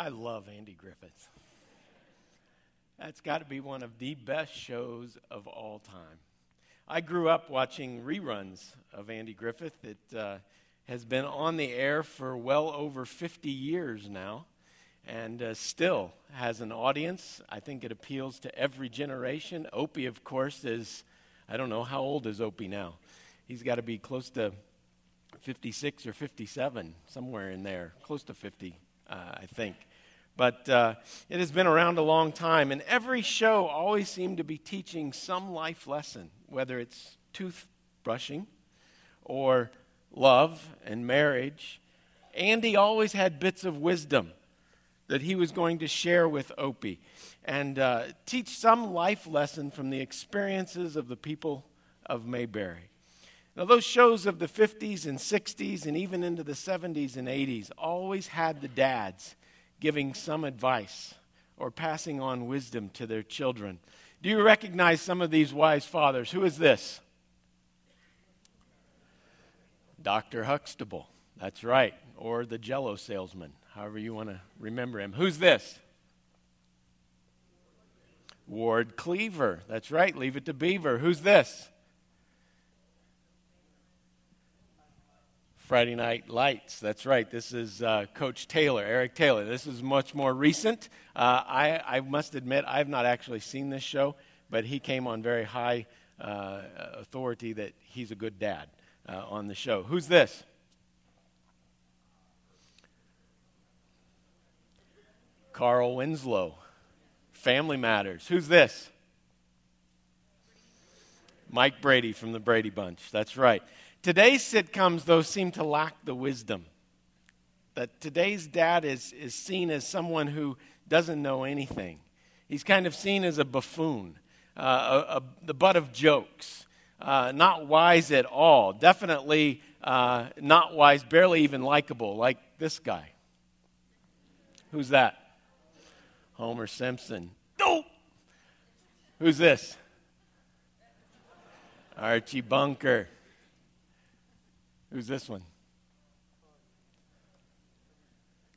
I love Andy Griffith. That's got to be one of the best shows of all time. I grew up watching reruns of Andy Griffith. It uh, has been on the air for well over 50 years now and uh, still has an audience. I think it appeals to every generation. Opie, of course, is, I don't know, how old is Opie now? He's got to be close to 56 or 57, somewhere in there, close to 50, uh, I think. But uh, it has been around a long time, and every show always seemed to be teaching some life lesson, whether it's toothbrushing or love and marriage. Andy always had bits of wisdom that he was going to share with Opie and uh, teach some life lesson from the experiences of the people of Mayberry. Now, those shows of the 50s and 60s and even into the 70s and 80s always had the dads giving some advice or passing on wisdom to their children. Do you recognize some of these wise fathers? Who is this? Dr. Huxtable. That's right. Or the jello salesman, however you want to remember him. Who's this? Ward Cleaver. That's right. Leave it to Beaver. Who's this? Friday Night Lights. That's right. This is uh, Coach Taylor, Eric Taylor. This is much more recent. Uh, I, I, must admit, I've not actually seen this show, but he came on very high uh, authority that he's a good dad uh, on the show. Who's this? Carl Winslow, Family Matters. Who's this? Mike Brady from the Brady Bunch. That's right. Today's sitcoms, though, seem to lack the wisdom. That today's dad is, is seen as someone who doesn't know anything. He's kind of seen as a buffoon, uh, a, a, the butt of jokes, uh, not wise at all, definitely uh, not wise, barely even likable, like this guy. Who's that? Homer Simpson. No! Who's this? Archie Bunker. Who's this one?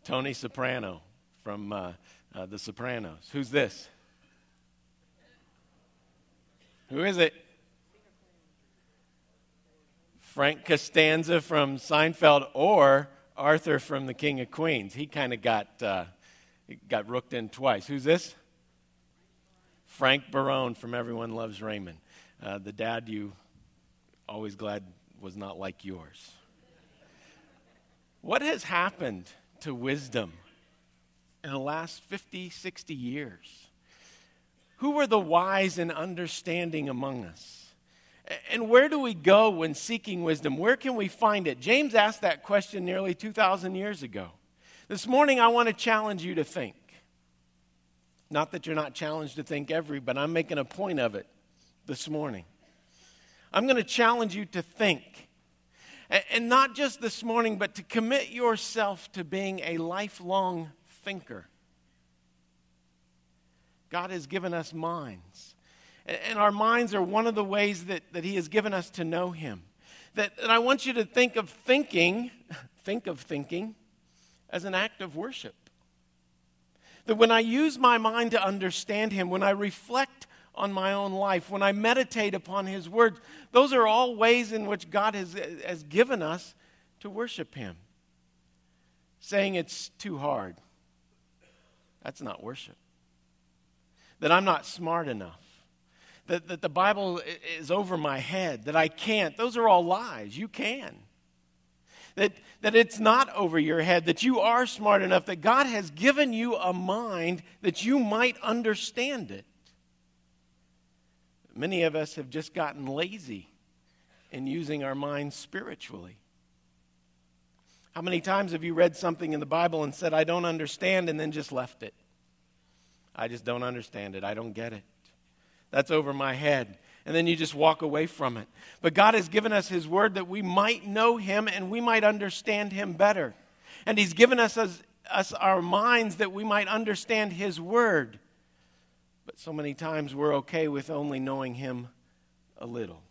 Tony Soprano from uh, uh, The Sopranos. Who's this? Who is it? Frank Costanza from Seinfeld or Arthur from The King of Queens. He kind of got, uh, got rooked in twice. Who's this? Frank Barone from Everyone Loves Raymond. Uh, the dad you always glad was not like yours. What has happened to wisdom in the last 50, 60 years? Who were the wise and understanding among us? And where do we go when seeking wisdom? Where can we find it? James asked that question nearly 2,000 years ago. This morning, I want to challenge you to think. Not that you're not challenged to think every, but I'm making a point of it this morning. I'm going to challenge you to think. And not just this morning, but to commit yourself to being a lifelong thinker. God has given us minds. And our minds are one of the ways that, that He has given us to know Him. That, I want you to think of thinking, think of thinking, as an act of worship. That when I use my mind to understand Him, when I reflect on my own life, when I meditate upon His words. those are all ways in which God has, has given us to worship Him. Saying it's too hard, that's not worship. That I'm not smart enough, that, that the Bible is over my head, that I can't, those are all lies. You can. That, that it's not over your head, that you are smart enough, that God has given you a mind that you might understand it. Many of us have just gotten lazy in using our minds spiritually. How many times have you read something in the Bible and said, I don't understand, and then just left it? I just don't understand it. I don't get it. That's over my head. And then you just walk away from it. But God has given us His Word that we might know Him and we might understand Him better. And He's given us, us, us our minds that we might understand His Word. But so many times we're okay with only knowing Him a little.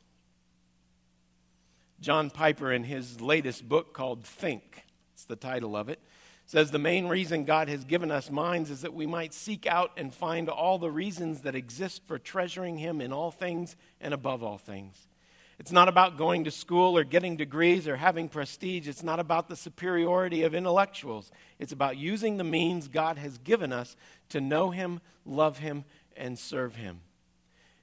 John Piper, in his latest book called Think, it's the title of it, says the main reason God has given us minds is that we might seek out and find all the reasons that exist for treasuring Him in all things and above all things. It's not about going to school or getting degrees or having prestige. It's not about the superiority of intellectuals. It's about using the means God has given us to know Him, love Him, and serve Him.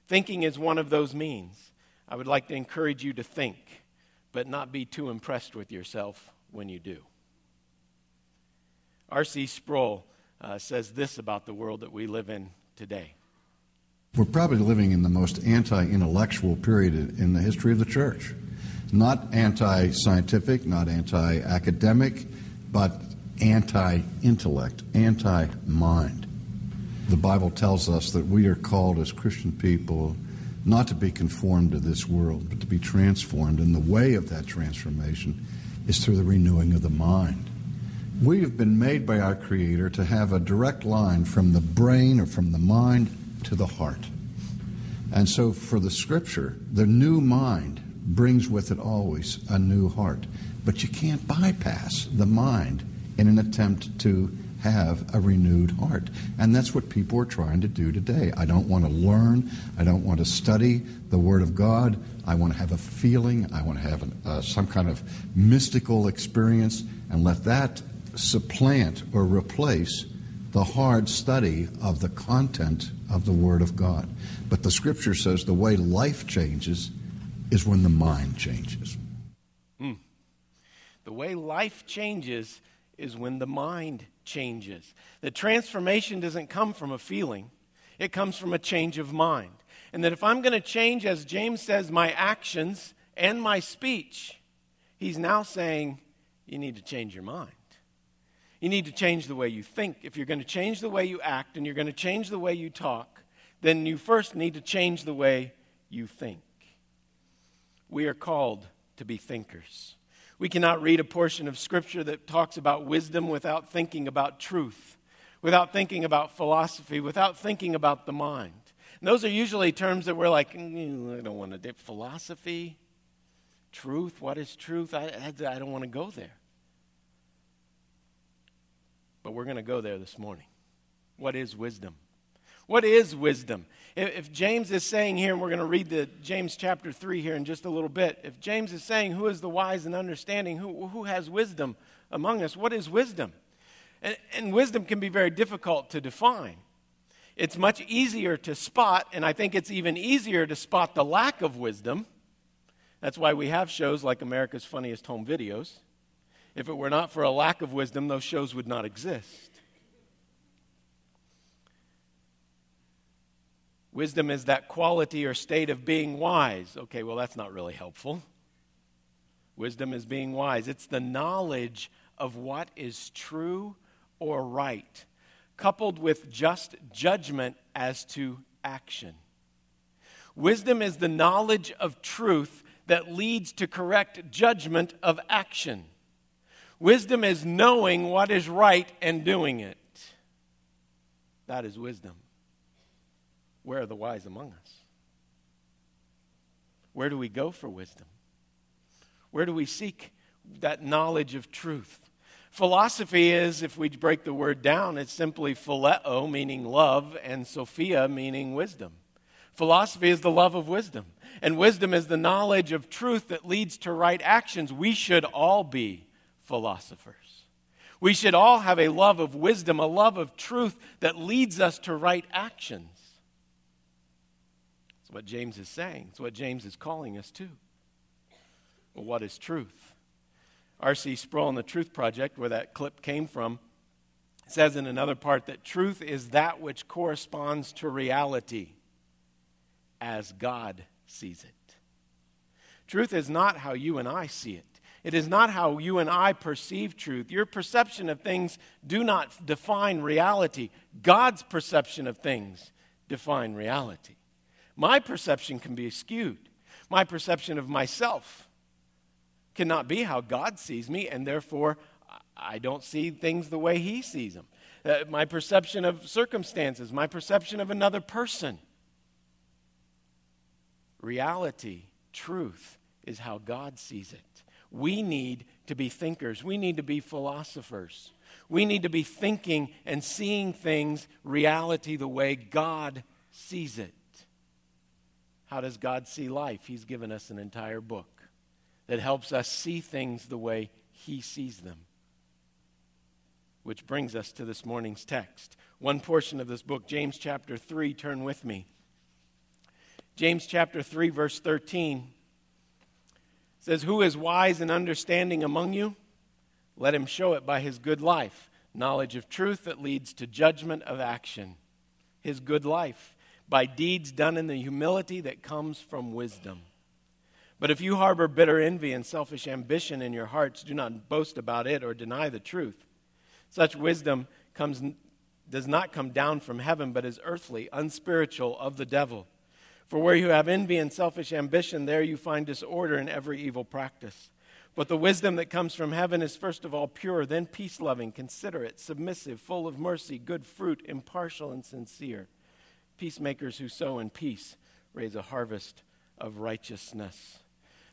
Thinking is one of those means. I would like to encourage you to think, but not be too impressed with yourself when you do. R.C. Sproul uh, says this about the world that we live in today. We're probably living in the most anti intellectual period in the history of the church. Not anti scientific, not anti academic, but anti intellect, anti mind. The Bible tells us that we are called as Christian people not to be conformed to this world, but to be transformed. And the way of that transformation is through the renewing of the mind. We have been made by our Creator to have a direct line from the brain or from the mind to the heart. And so for the scripture, the new mind brings with it always a new heart. But you can't bypass the mind in an attempt to have a renewed heart. And that's what people are trying to do today. I don't want to learn. I don't want to study the Word of God. I want to have a feeling. I want to have an, uh, some kind of mystical experience and let that supplant or replace the hard study of the content of the Word of God. But the Scripture says the way life changes is when the mind changes. Mm. The way life changes is when the mind changes. The transformation doesn't come from a feeling, it comes from a change of mind. And that if I'm going to change, as James says, my actions and my speech, he's now saying, you need to change your mind. You need to change the way you think. If you're going to change the way you act and you're going to change the way you talk, then you first need to change the way you think. We are called to be thinkers. We cannot read a portion of Scripture that talks about wisdom without thinking about truth, without thinking about philosophy, without thinking about the mind. And those are usually terms that we're like, mm, I don't want to dip philosophy, truth. What is truth? I, I, I don't want to go there. But we're going to go there this morning. What is wisdom? What is wisdom? If James is saying here, and we're going to read the James chapter 3 here in just a little bit, if James is saying, Who is the wise and understanding? Who, who has wisdom among us? What is wisdom? And, and wisdom can be very difficult to define. It's much easier to spot, and I think it's even easier to spot the lack of wisdom. That's why we have shows like America's Funniest Home Videos. If it were not for a lack of wisdom, those shows would not exist. Wisdom is that quality or state of being wise. Okay, well, that's not really helpful. Wisdom is being wise, it's the knowledge of what is true or right, coupled with just judgment as to action. Wisdom is the knowledge of truth that leads to correct judgment of action. Wisdom is knowing what is right and doing it. That is wisdom. Where are the wise among us? Where do we go for wisdom? Where do we seek that knowledge of truth? Philosophy is, if we break the word down, it's simply phileo, meaning love, and Sophia, meaning wisdom. Philosophy is the love of wisdom, and wisdom is the knowledge of truth that leads to right actions. We should all be philosophers. We should all have a love of wisdom, a love of truth that leads us to right actions. That's what James is saying. It's what James is calling us to. Well, what is truth? R.C. Sproul in the Truth Project, where that clip came from, says in another part that truth is that which corresponds to reality as God sees it. Truth is not how you and I see it. It is not how you and I perceive truth. Your perception of things do not define reality. God's perception of things define reality. My perception can be skewed. My perception of myself cannot be how God sees me, and therefore I don't see things the way He sees them. Uh, my perception of circumstances, my perception of another person. Reality, truth, is how God sees it. We need to be thinkers. We need to be philosophers. We need to be thinking and seeing things, reality, the way God sees it. How does God see life? He's given us an entire book that helps us see things the way He sees them. Which brings us to this morning's text. One portion of this book, James chapter 3, turn with me. James chapter 3, verse 13 says, Who is wise and understanding among you? Let him show it by his good life, knowledge of truth that leads to judgment of action. His good life, by deeds done in the humility that comes from wisdom. But if you harbor bitter envy and selfish ambition in your hearts, do not boast about it or deny the truth. Such wisdom comes, does not come down from heaven, but is earthly, unspiritual, of the devil. For where you have envy and selfish ambition, there you find disorder in every evil practice. But the wisdom that comes from heaven is first of all pure, then peace loving, considerate, submissive, full of mercy, good fruit, impartial, and sincere. Peacemakers who sow in peace raise a harvest of righteousness.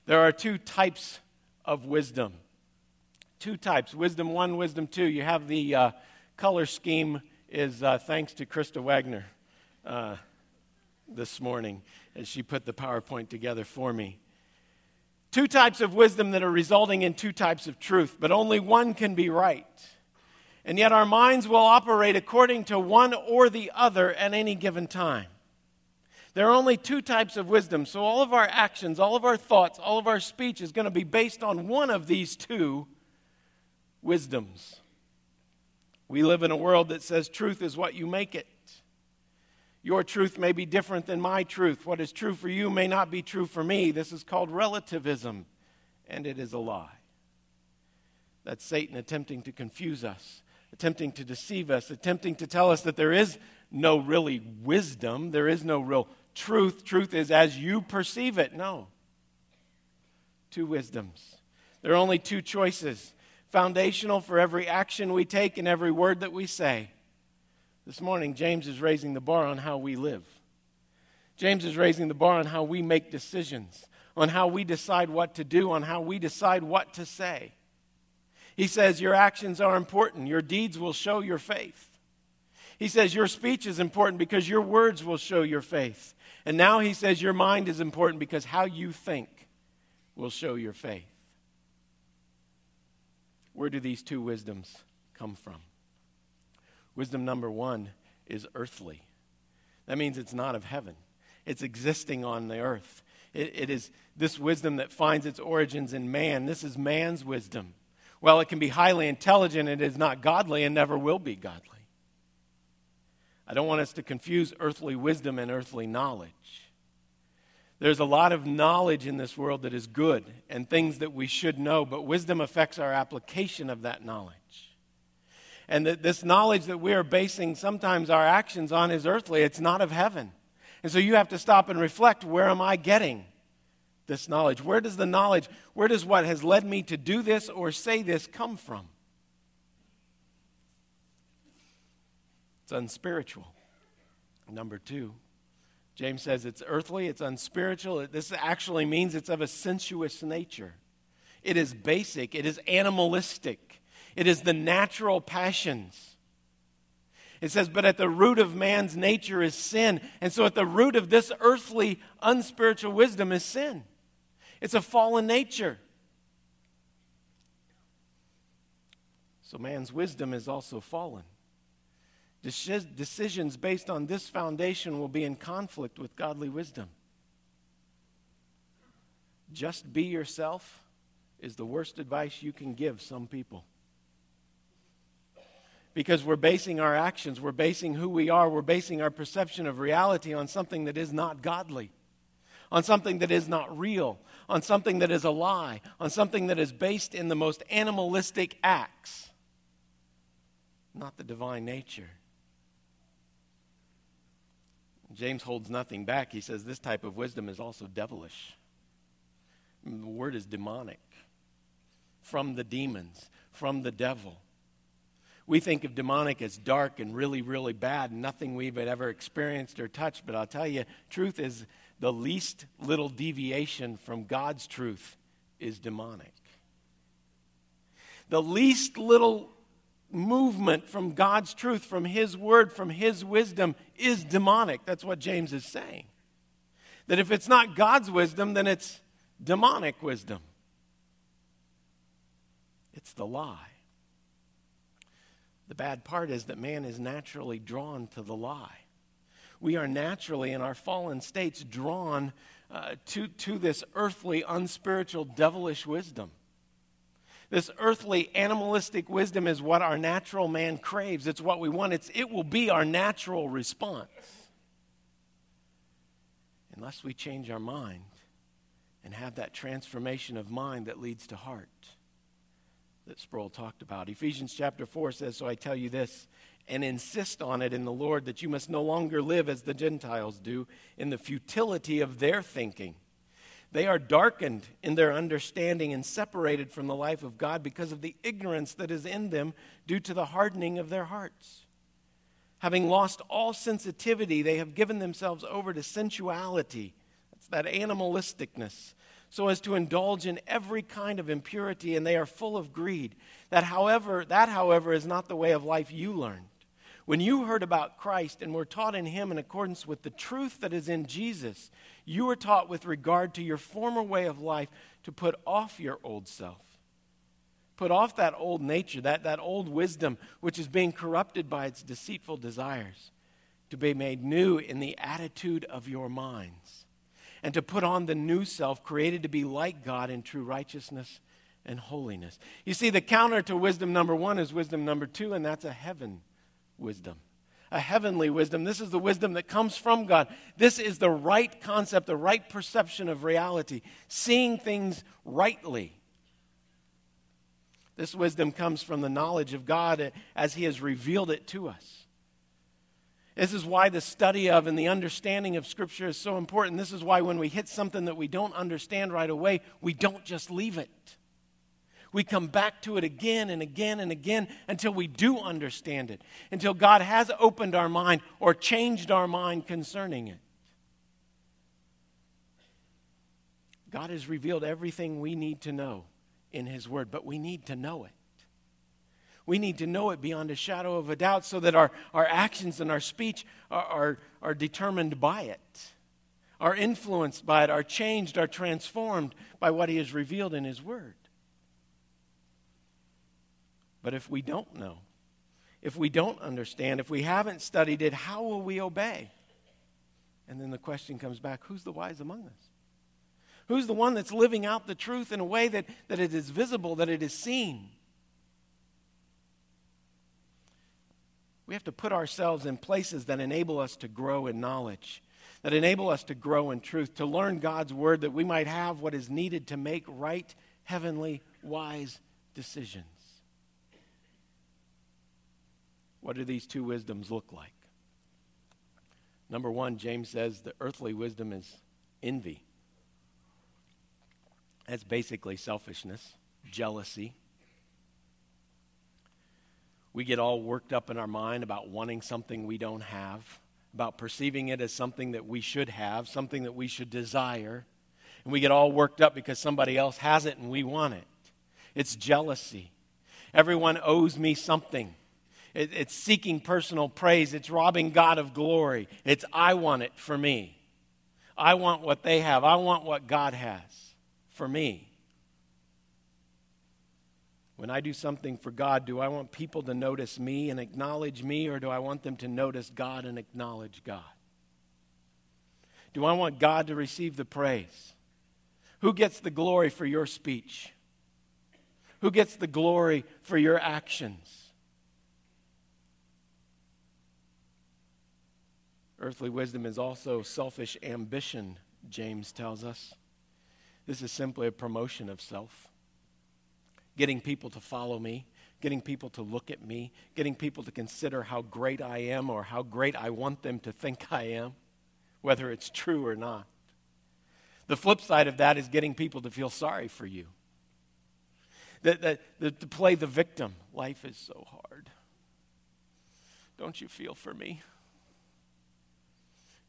There are two types of wisdom. Two types wisdom one, wisdom two. You have the uh, color scheme, is uh, thanks to Krista Wagner. Uh, this morning as she put the PowerPoint together for me. Two types of wisdom that are resulting in two types of truth, but only one can be right. And yet our minds will operate according to one or the other at any given time. There are only two types of wisdom, so all of our actions, all of our thoughts, all of our speech is going to be based on one of these two wisdoms. We live in a world that says truth is what you make it. Your truth may be different than my truth. What is true for you may not be true for me. This is called relativism, and it is a lie. That's Satan attempting to confuse us, attempting to deceive us, attempting to tell us that there is no really wisdom, there is no real truth. Truth is as you perceive it. No. Two wisdoms. There are only two choices foundational for every action we take and every word that we say. This morning, James is raising the bar on how we live. James is raising the bar on how we make decisions, on how we decide what to do, on how we decide what to say. He says, Your actions are important. Your deeds will show your faith. He says, Your speech is important because your words will show your faith. And now he says, Your mind is important because how you think will show your faith. Where do these two wisdoms come from? Wisdom number one is earthly. That means it's not of heaven, it's existing on the earth. It, it is this wisdom that finds its origins in man. This is man's wisdom. Well, it can be highly intelligent, it is not godly and never will be godly. I don't want us to confuse earthly wisdom and earthly knowledge. There's a lot of knowledge in this world that is good and things that we should know, but wisdom affects our application of that knowledge. And that this knowledge that we are basing sometimes our actions on is earthly, it's not of heaven. And so you have to stop and reflect where am I getting this knowledge? Where does the knowledge, where does what has led me to do this or say this come from? It's unspiritual. Number two, James says it's earthly, it's unspiritual. This actually means it's of a sensuous nature. It is basic, it is animalistic. It is the natural passions. It says, but at the root of man's nature is sin. And so at the root of this earthly, unspiritual wisdom is sin. It's a fallen nature. So man's wisdom is also fallen. Decisions based on this foundation will be in conflict with godly wisdom. Just be yourself is the worst advice you can give some people because we're basing our actions, we're basing who we are, we're basing our perception of reality on something that is not godly, on something that is not real, on something that is a lie, on something that is based in the most animalistic acts, not the divine nature. James holds nothing back. He says this type of wisdom is also devilish. The word is demonic, from the demons, from the devil we think of demonic as dark and really, really bad, nothing we've ever experienced or touched. But I'll tell you, truth is the least little deviation from God's truth is demonic. The least little movement from God's truth, from His word, from His wisdom is demonic. That's what James is saying. That if it's not God's wisdom, then it's demonic wisdom. It's the lie. The bad part is that man is naturally drawn to the lie. We are naturally, in our fallen states, drawn uh, to, to this earthly, unspiritual, devilish wisdom. This earthly, animalistic wisdom is what our natural man craves. It's what we want. It's, it will be our natural response. Unless we change our mind and have that transformation of mind that leads to heart that Sproul talked about. Ephesians chapter 4 says, So I tell you this, and insist on it in the Lord, that you must no longer live as the Gentiles do in the futility of their thinking they are darkened in their understanding and separated from the life of God because of the ignorance that is in them due to the hardening of their hearts. Having lost all sensitivity, they have given themselves over to sensuality. That's that animalisticness. So as to indulge in every kind of impurity, and they are full of greed. That, however, that, however, is not the way of life you learned. When you heard about Christ and were taught in him in accordance with the truth that is in Jesus, you were taught with regard to your former way of life to put off your old self. Put off that old nature, that, that old wisdom which is being corrupted by its deceitful desires, to be made new in the attitude of your minds, and to put on the new self created to be like God in true righteousness and holiness. You see, the counter to wisdom number one is wisdom number two, and that's a heaven wisdom a heavenly wisdom. This is the wisdom that comes from God. This is the right concept, the right perception of reality, seeing things rightly. This wisdom comes from the knowledge of God as He has revealed it to us. This is why the study of and the understanding of Scripture is so important. This is why when we hit something that we don't understand right away, we don't just leave it. We come back to it again and again and again until we do understand it, until God has opened our mind or changed our mind concerning it. God has revealed everything we need to know in His Word, but we need to know it. We need to know it beyond a shadow of a doubt so that our, our actions and our speech are, are, are determined by it, are influenced by it, are changed, are transformed by what He has revealed in His Word. But if we don't know, if we don't understand, if we haven't studied it, how will we obey? And then the question comes back who's the wise among us? Who's the one that's living out the truth in a way that, that it is visible, that it is seen? We have to put ourselves in places that enable us to grow in knowledge, that enable us to grow in truth, to learn God's word, that we might have what is needed to make right, heavenly, wise decisions. What do these two wisdoms look like? Number one, James says the earthly wisdom is envy. That's basically selfishness, jealousy. We get all worked up in our mind about wanting something we don't have, about perceiving it as something that we should have, something that we should desire. And we get all worked up because somebody else has it and we want it. It's jealousy. Everyone owes me something. It, it's seeking personal praise. It's robbing God of glory. It's, I want it for me. I want what they have. I want what God has for me. When I do something for God, do I want people to notice me and acknowledge me, or do I want them to notice God and acknowledge God? Do I want God to receive the praise? Who gets the glory for your speech? Who gets the glory for your actions? Earthly wisdom is also selfish ambition, James tells us. This is simply a promotion of self. Getting people to follow me, getting people to look at me, getting people to consider how great I am or how great I want them to think I am, whether it's true or not. The flip side of that is getting people to feel sorry for you. That, that, to play the victim. Life is so hard. Don't you feel for me?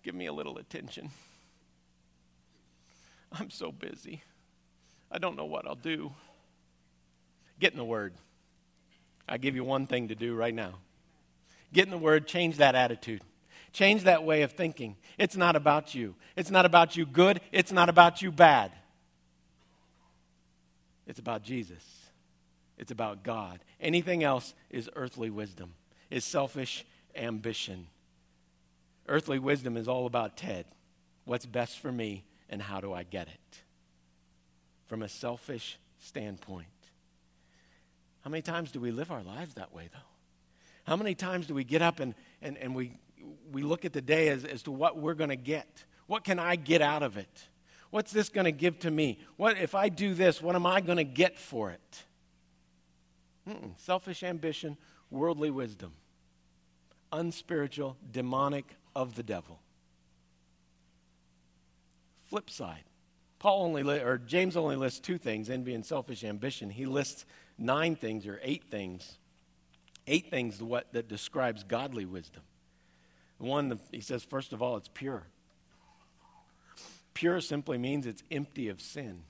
Give me a little attention. I'm so busy. I don't know what I'll do. Get in the Word. I give you one thing to do right now. Get in the Word, change that attitude. Change that way of thinking. It's not about you. It's not about you good. It's not about you bad. It's about Jesus. It's about God. Anything else is earthly wisdom, is selfish ambition. Earthly wisdom is all about Ted. What's best for me and how do I get it? From a selfish standpoint. How many times do we live our lives that way, though? How many times do we get up and, and, and we, we look at the day as, as to what we're going to get? What can I get out of it? What's this going to give to me? What if I do this, what am I going to get for it? Mm-mm. Selfish ambition, worldly wisdom, unspiritual, demonic of the devil. Flip side. Paul only li- or James only lists two things, envy and selfish ambition. He lists nine things or eight things. Eight things what, that describes godly wisdom. One, he says, first of all, it's pure. Pure simply means it's empty of sin.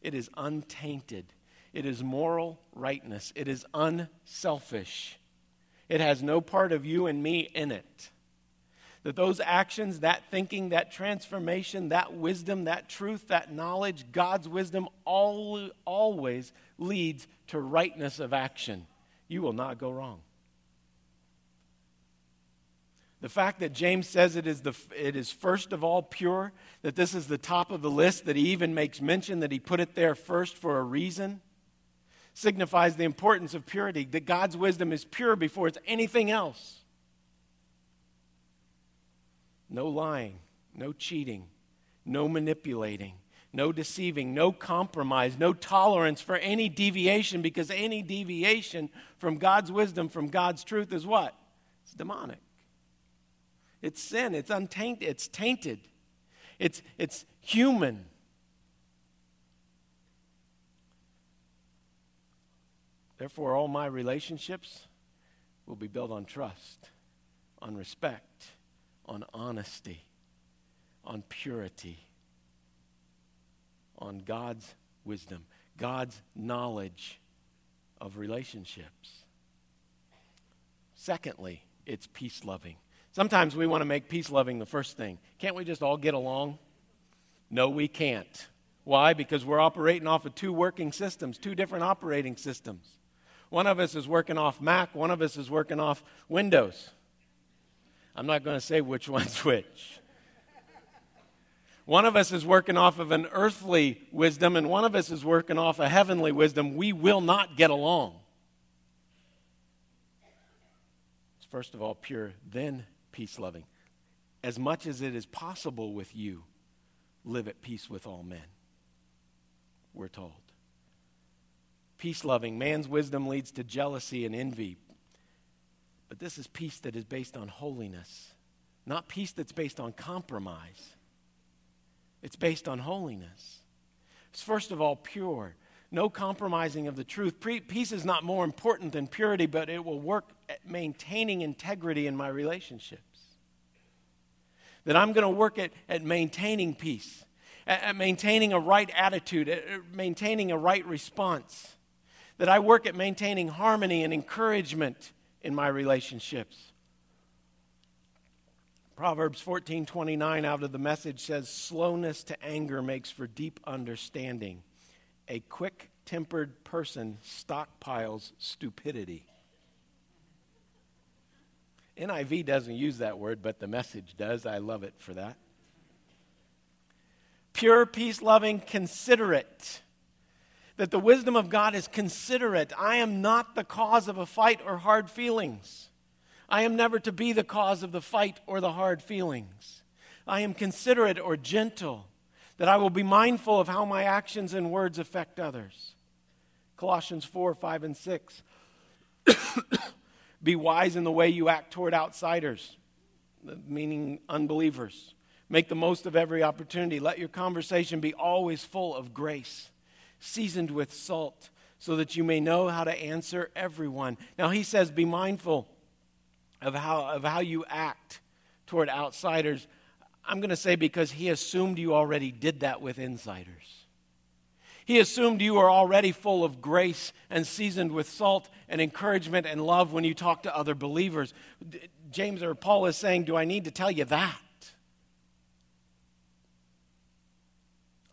It is untainted. It is moral rightness. It is unselfish. It has no part of you and me in it. That those actions, that thinking, that transformation, that wisdom, that truth, that knowledge, God's wisdom all, always leads to rightness of action. You will not go wrong. The fact that James says it is, the, it is first of all pure, that this is the top of the list, that he even makes mention that he put it there first for a reason, signifies the importance of purity, that God's wisdom is pure before it's anything else. No lying, no cheating, no manipulating, no deceiving, no compromise, no tolerance for any deviation because any deviation from God's wisdom, from God's truth is what? It's demonic. It's sin, it's untainted, it's tainted. It's it's human. Therefore, all my relationships will be built on trust, on respect, on honesty, on purity, on God's wisdom, God's knowledge of relationships. Secondly, it's peace loving. Sometimes we want to make peace loving the first thing. Can't we just all get along? No, we can't. Why? Because we're operating off of two working systems, two different operating systems. One of us is working off Mac, one of us is working off Windows. I'm not going to say which one's which. One of us is working off of an earthly wisdom, and one of us is working off a heavenly wisdom. We will not get along. It's first of all pure, then peace loving. As much as it is possible with you, live at peace with all men. We're told. Peace loving. Man's wisdom leads to jealousy and envy. But this is peace that is based on holiness, not peace that's based on compromise. It's based on holiness. It's first of all pure, no compromising of the truth. peace is not more important than purity, but it will work at maintaining integrity in my relationships. That I'm going to work at, at maintaining peace, at, at maintaining a right attitude, at, at maintaining a right response. That I work at maintaining harmony and encouragement in my relationships. Proverbs 14:29 out of the message says slowness to anger makes for deep understanding. A quick-tempered person stockpiles stupidity. NIV doesn't use that word, but the message does. I love it for that. Pure, peace loving, considerate that the wisdom of God is considerate. I am not the cause of a fight or hard feelings. I am never to be the cause of the fight or the hard feelings. I am considerate or gentle, that I will be mindful of how my actions and words affect others. Colossians 4 5 and 6. be wise in the way you act toward outsiders, meaning unbelievers. Make the most of every opportunity. Let your conversation be always full of grace seasoned with salt, so that you may know how to answer everyone. Now, he says, be mindful of how, of how you act toward outsiders. I'm going to say because he assumed you already did that with insiders. He assumed you are already full of grace and seasoned with salt and encouragement and love when you talk to other believers. James or Paul is saying, Do I need to tell you that?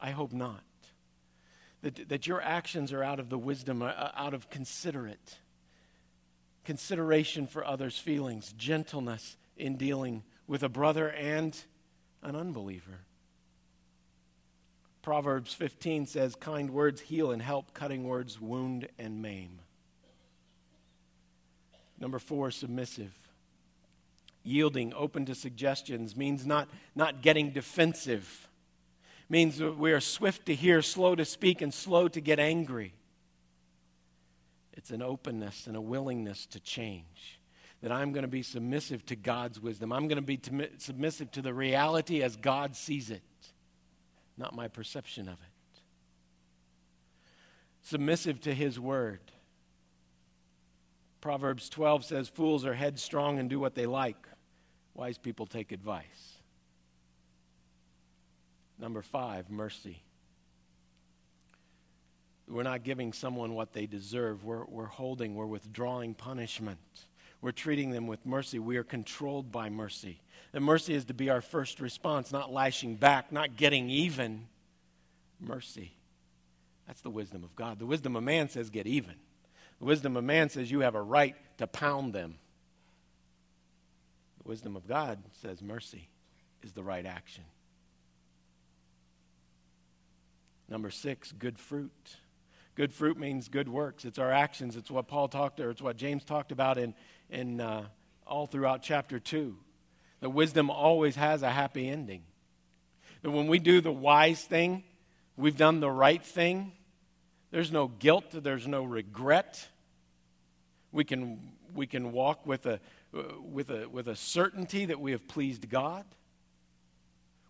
I hope not. That, that your actions are out of the wisdom, uh, out of considerate consideration for others' feelings, gentleness in dealing with a brother and an unbeliever. Proverbs 15 says, Kind words heal and help, cutting words wound and maim. Number four, submissive. Yielding, open to suggestions, means not, not getting defensive, means that we are swift to hear, slow to speak, and slow to get angry. It's an openness and a willingness to change. That I'm going to be submissive to God's wisdom. I'm going to be submissive to the reality as God sees it, not my perception of it. Submissive to His word. Proverbs 12 says, Fools are headstrong and do what they like, wise people take advice. Number five, mercy. We're not giving someone what they deserve. We're, we're holding, we're withdrawing punishment. We're treating them with mercy. We are controlled by mercy. And mercy is to be our first response, not lashing back, not getting even. Mercy. That's the wisdom of God. The wisdom of man says get even. The wisdom of man says you have a right to pound them. The wisdom of God says mercy is the right action. Number six, good fruit. Good fruit means good works. It's our actions. It's what Paul talked, or it's what James talked about in, in uh, all throughout chapter 2. The wisdom always has a happy ending. That when we do the wise thing, we've done the right thing, there's no guilt, there's no regret. We can, we can walk with a, with, a, with a certainty that we have pleased God.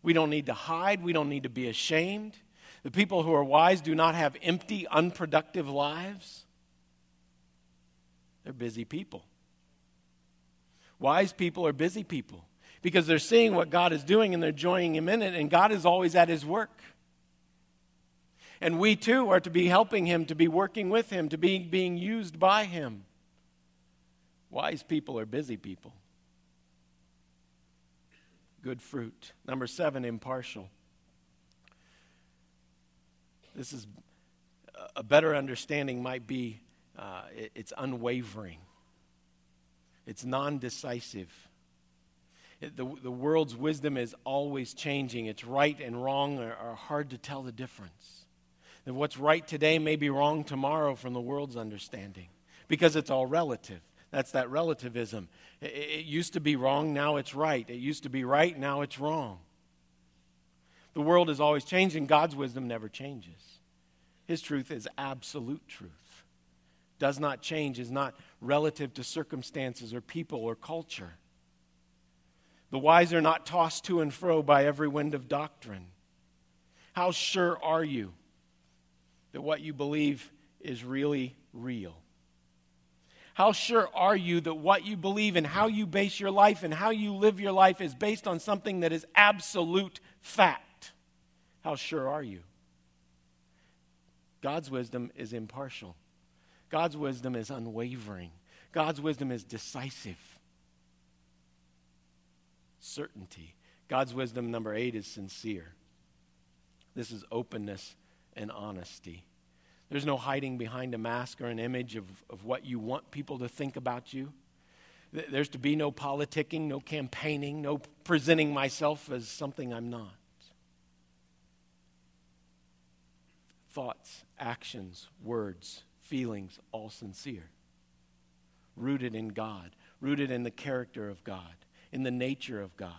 We don't need to hide, we don't need to be ashamed. The people who are wise do not have empty, unproductive lives. They're busy people. Wise people are busy people because they're seeing what God is doing and they're joining Him in it, and God is always at His work. And we too are to be helping Him, to be working with Him, to be being used by Him. Wise people are busy people. Good fruit. Number seven, impartial. This is a better understanding might be uh, it, it's unwavering, it's non decisive. The, the world's wisdom is always changing. It's right and wrong are, are hard to tell the difference. And what's right today may be wrong tomorrow from the world's understanding because it's all relative. That's that relativism. It, it used to be wrong, now it's right. It used to be right, now it's wrong. The world is always changing, God's wisdom never changes. His truth is absolute truth, does not change, is not relative to circumstances or people or culture. The wise are not tossed to and fro by every wind of doctrine. How sure are you that what you believe is really real? How sure are you that what you believe and how you base your life and how you live your life is based on something that is absolute fact? How sure are you? God's wisdom is impartial. God's wisdom is unwavering. God's wisdom is decisive. Certainty. God's wisdom, number eight, is sincere. This is openness and honesty. There's no hiding behind a mask or an image of, of what you want people to think about you. There's to be no politicking, no campaigning, no presenting myself as something I'm not. Thoughts, actions, words, feelings, all sincere. Rooted in God, rooted in the character of God, in the nature of God.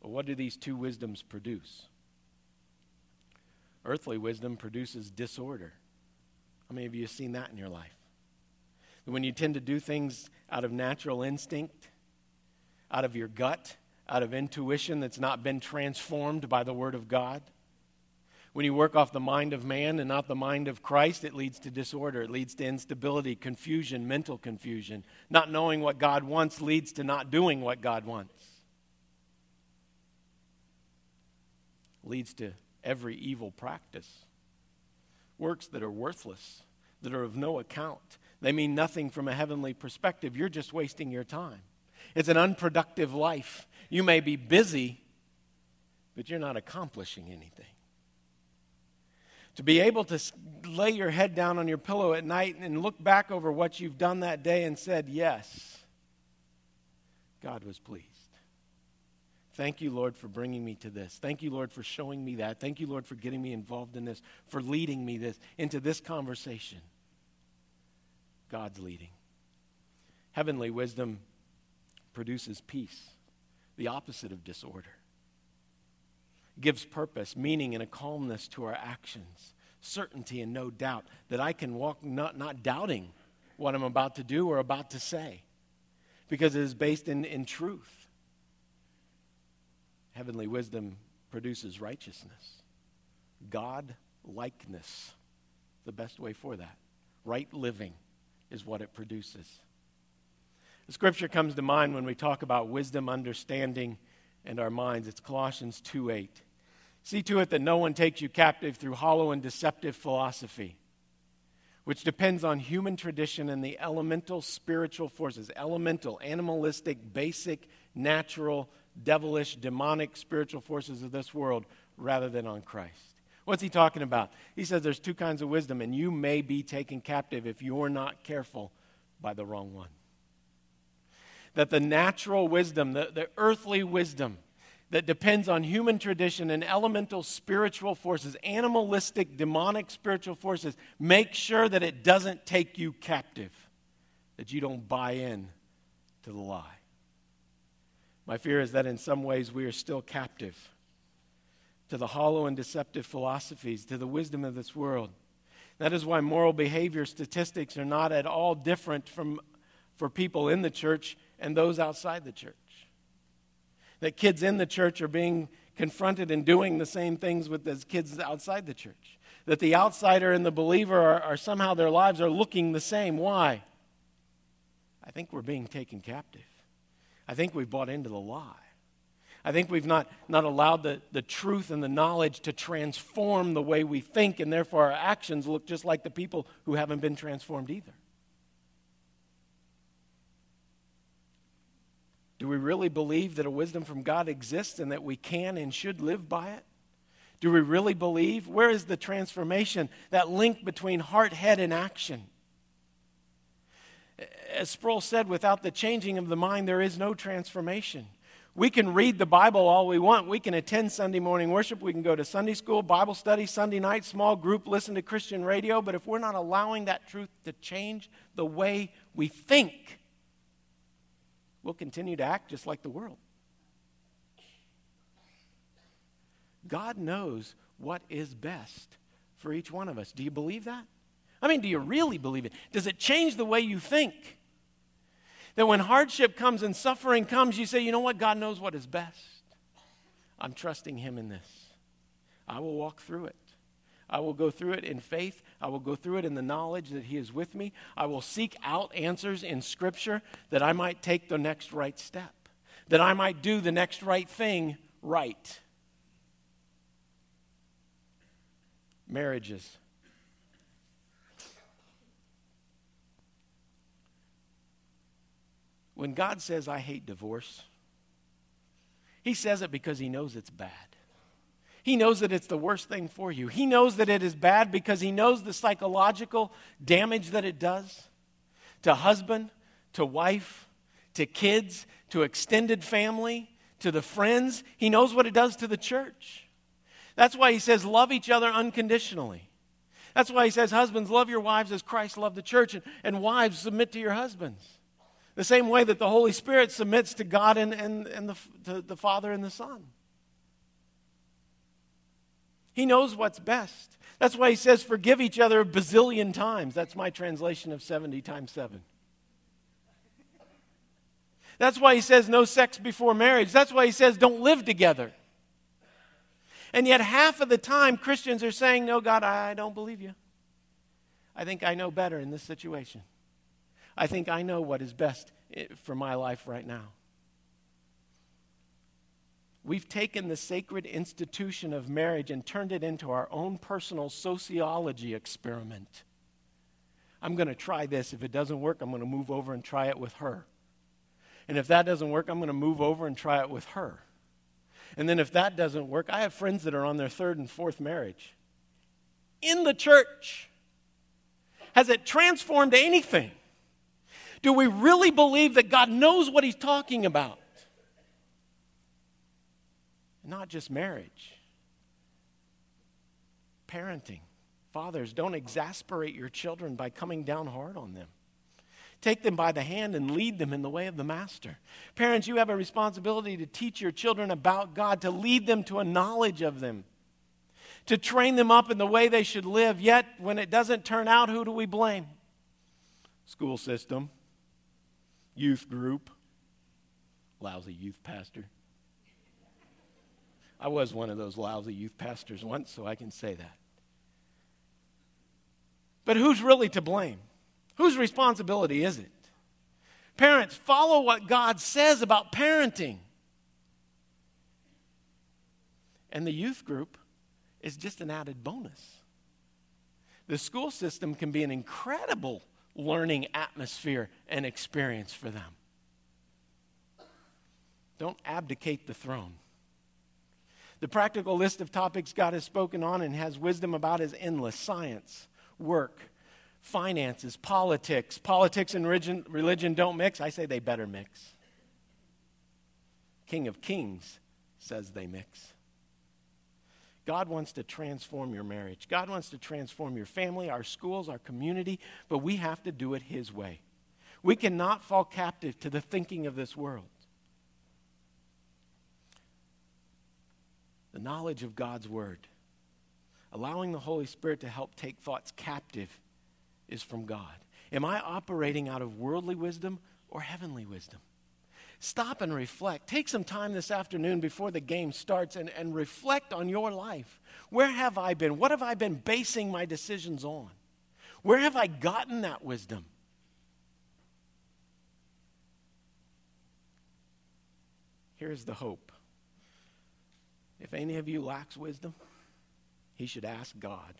Well, what do these two wisdoms produce? Earthly wisdom produces disorder. How many of you have seen that in your life? When you tend to do things out of natural instinct, out of your gut, out of intuition that's not been transformed by the Word of God, when you work off the mind of man and not the mind of Christ, it leads to disorder. It leads to instability, confusion, mental confusion. Not knowing what God wants leads to not doing what God wants. Leads to every evil practice. Works that are worthless, that are of no account. They mean nothing from a heavenly perspective. You're just wasting your time. It's an unproductive life. You may be busy, but you're not accomplishing anything. To be able to lay your head down on your pillow at night and look back over what you've done that day and said, Yes, God was pleased. Thank you, Lord, for bringing me to this. Thank you, Lord, for showing me that. Thank you, Lord, for getting me involved in this, for leading me this into this conversation. God's leading. Heavenly wisdom produces peace, the opposite of disorder. Gives purpose, meaning, and a calmness to our actions, certainty and no doubt that I can walk not, not doubting what I'm about to do or about to say because it is based in, in truth. Heavenly wisdom produces righteousness, God likeness. The best way for that. Right living is what it produces. The scripture comes to mind when we talk about wisdom, understanding, and our minds. It's Colossians 2 8. See to it that no one takes you captive through hollow and deceptive philosophy, which depends on human tradition and the elemental spiritual forces, elemental, animalistic, basic, natural, devilish, demonic spiritual forces of this world rather than on Christ. What's he talking about? He says there's two kinds of wisdom, and you may be taken captive if you're not careful by the wrong one. That the natural wisdom, the, the earthly wisdom that depends on human tradition and elemental spiritual forces, animalistic, demonic spiritual forces, make sure that it doesn't take you captive, that you don't buy in to the lie. My fear is that in some ways we are still captive to the hollow and deceptive philosophies, to the wisdom of this world. That is why moral behavior statistics are not at all different from, for people in the church and those outside the church. That kids in the church are being confronted and doing the same things with as kids outside the church. That the outsider and the believer are, are somehow their lives are looking the same. Why? I think we're being taken captive. I think we've bought into the lie. I think we've not, not allowed the, the truth and the knowledge to transform the way we think, and therefore our actions look just like the people who haven't been transformed either. Do we really believe that a wisdom from God exists and that we can and should live by it? Do we really believe? Where is the transformation, that link between heart, head, and action? as Sproul said, without the changing of the mind, there is no transformation. We can read the Bible all we want. We can attend Sunday morning worship. We can go to Sunday school, Bible study, Sunday night, small group, listen to Christian radio. But if we're not allowing that truth to change the way we think, we'll continue to act just like the world. God knows what is best for each one of us. Do you believe that? I mean, do you really believe it? Does it change the way you think? That when hardship comes and suffering comes, you say, you know what? God knows what is best. I'm trusting Him in this. I will walk through it. I will go through it in faith. I will go through it in the knowledge that He is with me. I will seek out answers in Scripture that I might take the next right step, that I might do the next right thing right. Marriages When God says, I hate divorce, He says it because He knows it's bad. He knows that it's the worst thing for you. He knows that it is bad because He knows the psychological damage that it does to husband, to wife, to kids, to extended family, to the friends. He knows what it does to the church. That's why He says, love each other unconditionally. That's why He says, husbands, love your wives as Christ loved the church, and, and wives, submit to your husbands. The same way that the Holy Spirit submits to God and, and, and the, to the Father and the Son. He knows what's best. That's why he says, forgive each other a bazillion times. That's my translation of 70 times 7. That's why he says no sex before marriage. That's why he says don't live together. And yet, half of the time, Christians are saying, No, God, I don't believe you. I think I know better in this situation. I think I know what is best eh, for my life right now. We've taken the sacred institution of marriage and turned it into our own personal sociology experiment. I'm going to try this. If it doesn't work, I'm going to move over and try it with her. And if that doesn't work, I'm going to move over and try it with her. And then if that doesn't work, I have friends that are on their third and fourth marriage. In the church. Has it transformed anything? Do we really believe that God knows what He's talking about? Not just marriage, parenting. Fathers, don't exasperate your children by coming down hard on them. Take them by the hand and lead them in the way of the Master. Parents, you have a responsibility to teach your children about God, to lead them to a knowledge of them, to train them up in the way they should live. Yet, when it doesn't turn out, who do we blame? School system, youth group, lousy youth pastor. I was one of those lousy youth pastors once, so I can say that. But who's really to blame? Whose responsibility is it? Parents, follow what God says about parenting. And the youth group is just an added bonus. The school system can be an incredible learning atmosphere and experience for them. Don't abdicate the throne. The practical list of topics God has spoken on and has wisdom about is endless science, work, finances, politics. Politics and religion, religion don't mix. I say they better mix. King of Kings says they mix. God wants to transform your marriage. God wants to transform your family, our schools, our community, but we have to do it His way. We cannot fall captive to the thinking of this world. The knowledge of God's Word, allowing the Holy Spirit to help take thoughts captive, is from God. Am I operating out of worldly wisdom or heavenly wisdom? Stop and reflect. Take some time this afternoon before the game starts and, and reflect on your life. Where have I been? What have I been basing my decisions on? Where have I gotten that wisdom? Here's the hope. If any of you lacks wisdom, he should ask God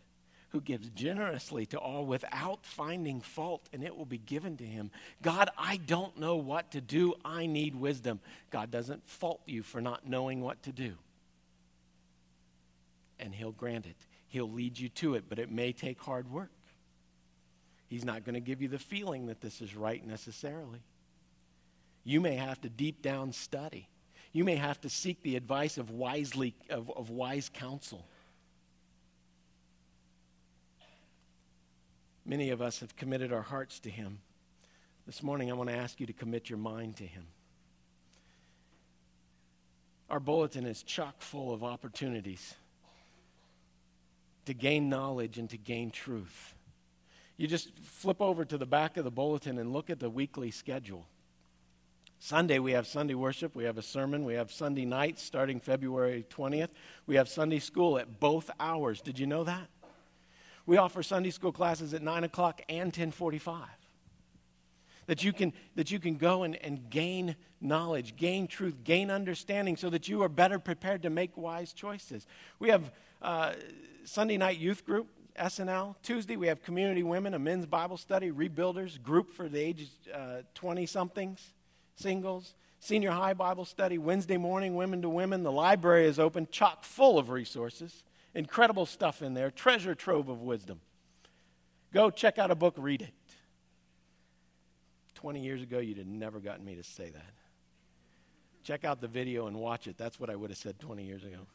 who gives generously to all without finding fault, and it will be given to him. God, I don't know what to do. I need wisdom. God doesn't fault you for not knowing what to do. And he'll grant it, he'll lead you to it, but it may take hard work. He's not going to give you the feeling that this is right necessarily. You may have to deep down study. You may have to seek the advice of wisely of, of wise counsel. Many of us have committed our hearts to Him. This morning, I want to ask you to commit your mind to Him. Our bulletin is chock full of opportunities to gain knowledge and to gain truth. You just flip over to the back of the bulletin and look at the weekly schedule. Sunday, we have Sunday worship, we have a sermon, we have Sunday nights starting February 20th. We have Sunday school at both hours. Did you know that? We offer Sunday school classes at 9 o'clock and 1045. That you can, that you can go and, and gain knowledge, gain truth, gain understanding so that you are better prepared to make wise choices. We have uh, Sunday night youth group, SNL. Tuesday, we have community women, a men's Bible study, rebuilders, group for the ages 20 uh, somethings, singles. Senior high Bible study, Wednesday morning, women to women. The library is open, chock full of resources. Incredible stuff in there, treasure trove of wisdom. Go check out a book, read it. 20 years ago, you'd have never gotten me to say that. Check out the video and watch it. That's what I would have said 20 years ago.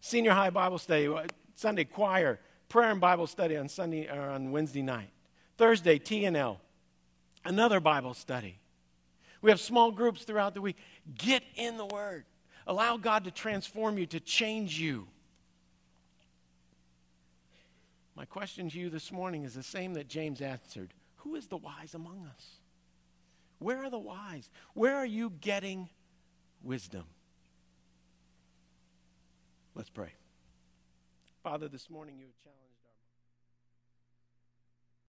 Senior high Bible study, uh, Sunday choir, prayer and Bible study on Sunday or on Wednesday night. Thursday, T&L, another Bible study. We have small groups throughout the week. Get in the Word. Allow God to transform you, to change you. My question to you this morning is the same that James answered Who is the wise among us? Where are the wise? Where are you getting wisdom? Let's pray. Father, this morning you have challenged.